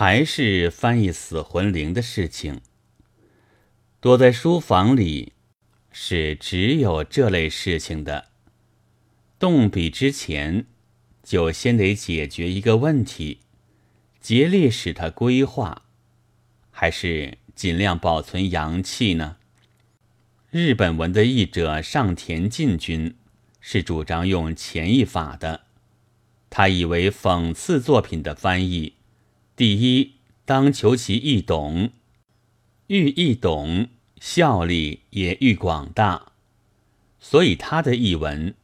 还是翻译死魂灵的事情。躲在书房里，是只有这类事情的。动笔之前，就先得解决一个问题：竭力使它规划，还是尽量保存阳气呢？日本文的译者上田进君是主张用前译法的。他以为讽刺作品的翻译，第一当求其易懂，愈易懂，效力也愈广大。所以他的译文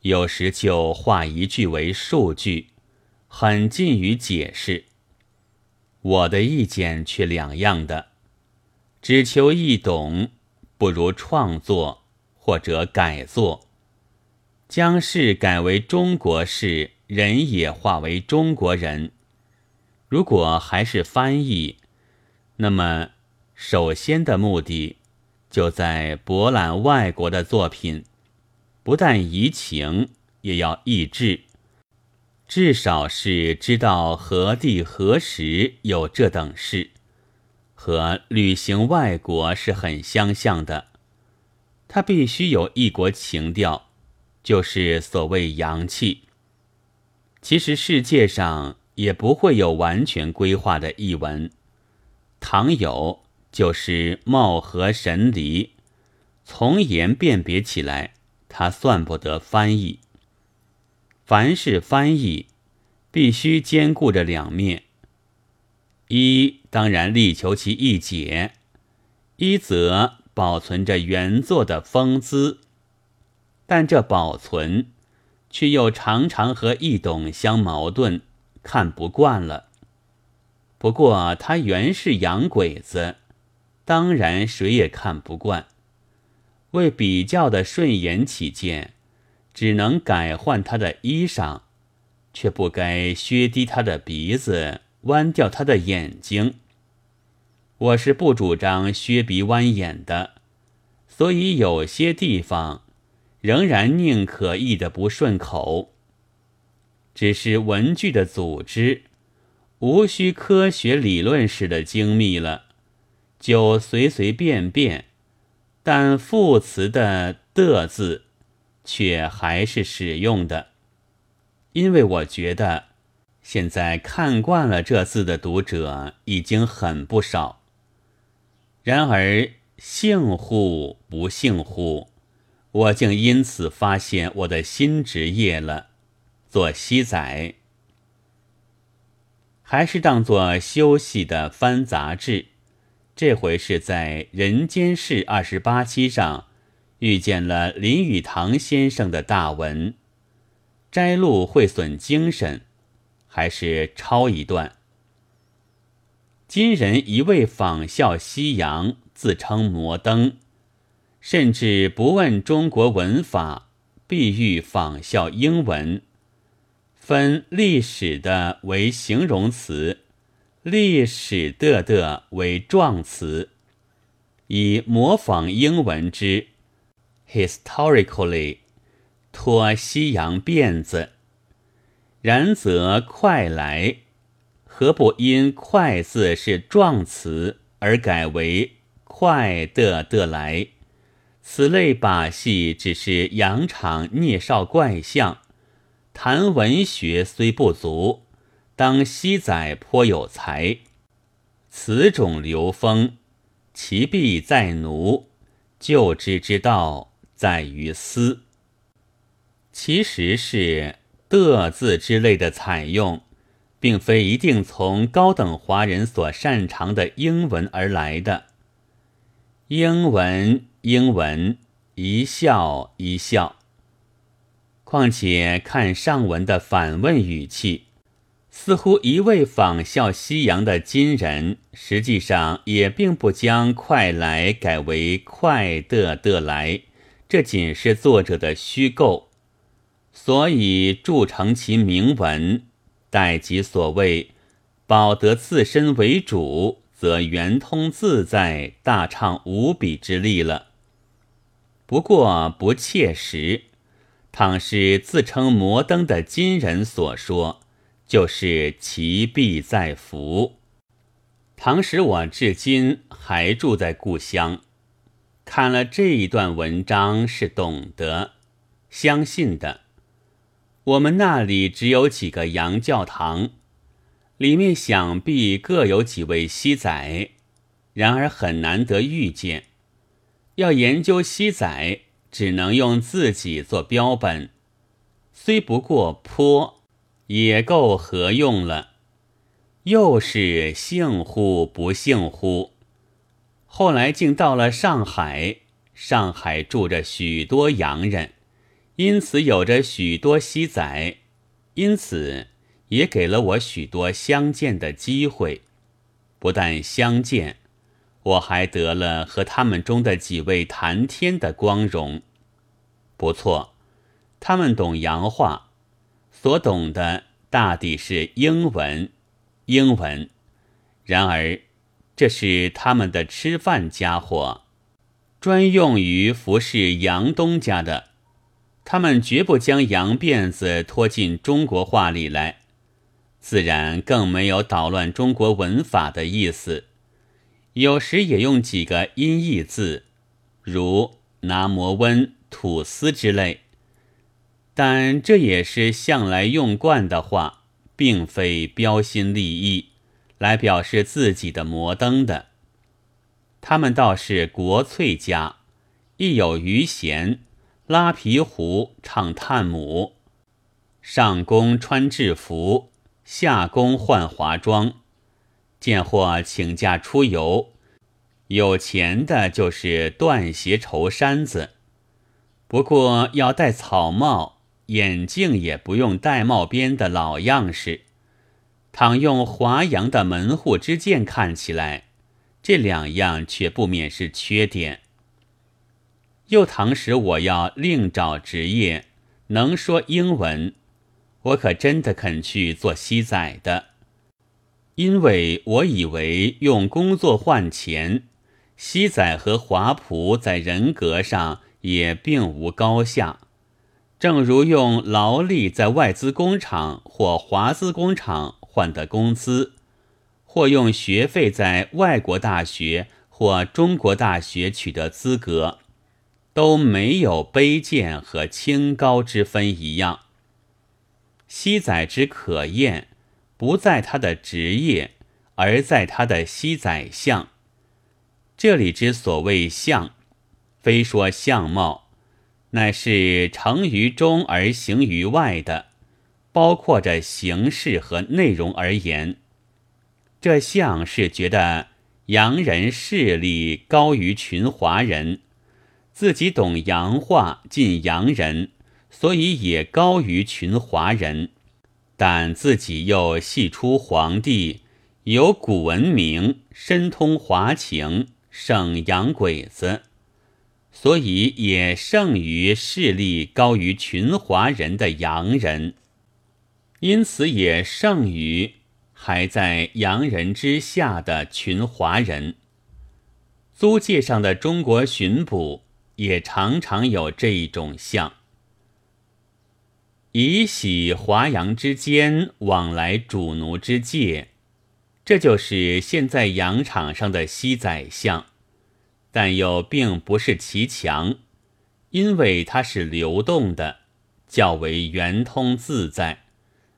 有时就化一句为数句，很近于解释。我的意见却两样的，只求易懂。不如创作或者改作，将事改为中国事，人也化为中国人。如果还是翻译，那么首先的目的就在博览外国的作品，不但移情，也要抑制，至少是知道何地何时有这等事。和旅行外国是很相像的，它必须有异国情调，就是所谓洋气。其实世界上也不会有完全规划的译文，倘有，就是貌合神离，从言辨别起来，它算不得翻译。凡是翻译，必须兼顾着两面。一当然力求其易解，一则保存着原作的风姿，但这保存却又常常和易懂相矛盾，看不惯了。不过他原是洋鬼子，当然谁也看不惯。为比较的顺眼起见，只能改换他的衣裳，却不该削低他的鼻子。弯掉他的眼睛，我是不主张削鼻弯眼的，所以有些地方仍然宁可译得不顺口。只是文句的组织，无需科学理论式的精密了，就随随便便，但副词的的字却还是使用的，因为我觉得。现在看惯了这字的读者已经很不少。然而幸乎不幸乎，我竟因此发现我的新职业了——做西仔。还是当做休息的翻杂志。这回是在《人间世》二十八期上遇见了林语堂先生的大文，摘录会损精神。还是抄一段。今人一味仿效西洋，自称摩登，甚至不问中国文法，必欲仿效英文，分历史的为形容词，历史的的为状词，以模仿英文之 historically 托西洋辫子。然则快来，何不因“快”字是状词而改为“快的的来”？此类把戏只是扬场聂少怪象，谈文学虽不足，当西仔颇有才。此种流风，其必在奴，救之之道在于思。其实是。的字之类的采用，并非一定从高等华人所擅长的英文而来的。英文，英文，一笑一笑。况且看上文的反问语气，似乎一味仿效西洋的今人，实际上也并不将“快来”改为“快的的来”，这仅是作者的虚构。所以铸成其铭文，待即所谓保得自身为主，则圆通自在，大畅无比之力了。不过不切实。倘是自称摩登的今人所说，就是其必在福。唐使我至今还住在故乡，看了这一段文章是懂得、相信的。我们那里只有几个洋教堂，里面想必各有几位西仔，然而很难得遇见。要研究西仔，只能用自己做标本，虽不过颇，也够合用了。又是幸乎不幸乎？后来竟到了上海，上海住着许多洋人，因此有着许多西仔，因此也给了我许多相见的机会。不但相见，我还得了和他们中的几位谈天的光荣。不错，他们懂洋话，所懂的大抵是英文。英文，然而这是他们的吃饭家伙，专用于服侍洋东家的。他们绝不将洋辫子拖进中国话里来，自然更没有捣乱中国文法的意思。有时也用几个音译字，如拿摩温、吐司之类，但这也是向来用惯的话。并非标新立异来表示自己的摩登的，他们倒是国粹家，亦有余弦，拉皮胡，唱探母，上宫穿制服，下宫换华装，见或请假出游，有钱的就是断鞋绸衫子，不过要戴草帽。眼镜也不用戴帽边的老样式，倘用华阳的门户之见看起来，这两样却不免是缺点。又倘使我要另找职业，能说英文，我可真的肯去做西仔的，因为我以为用工作换钱，西仔和华仆在人格上也并无高下。正如用劳力在外资工厂或华资工厂换得工资，或用学费在外国大学或中国大学取得资格，都没有卑贱和清高之分一样。西仔之可厌，不在他的职业，而在他的西宰相。这里之所谓相，非说相貌。乃是成于中而行于外的，包括着形式和内容而言。这相是觉得洋人势力高于群华人，自己懂洋话，近洋人，所以也高于群华人。但自己又系出皇帝，有古文明，深通华情，胜洋鬼子。所以也胜于势力高于群华人的洋人，因此也胜于还在洋人之下的群华人。租界上的中国巡捕也常常有这一种相，以喜华阳之间往来主奴之界，这就是现在羊场上的西宰相。但又并不是其强，因为它是流动的，较为圆通自在，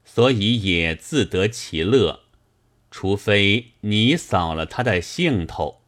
所以也自得其乐。除非你扫了他的兴头。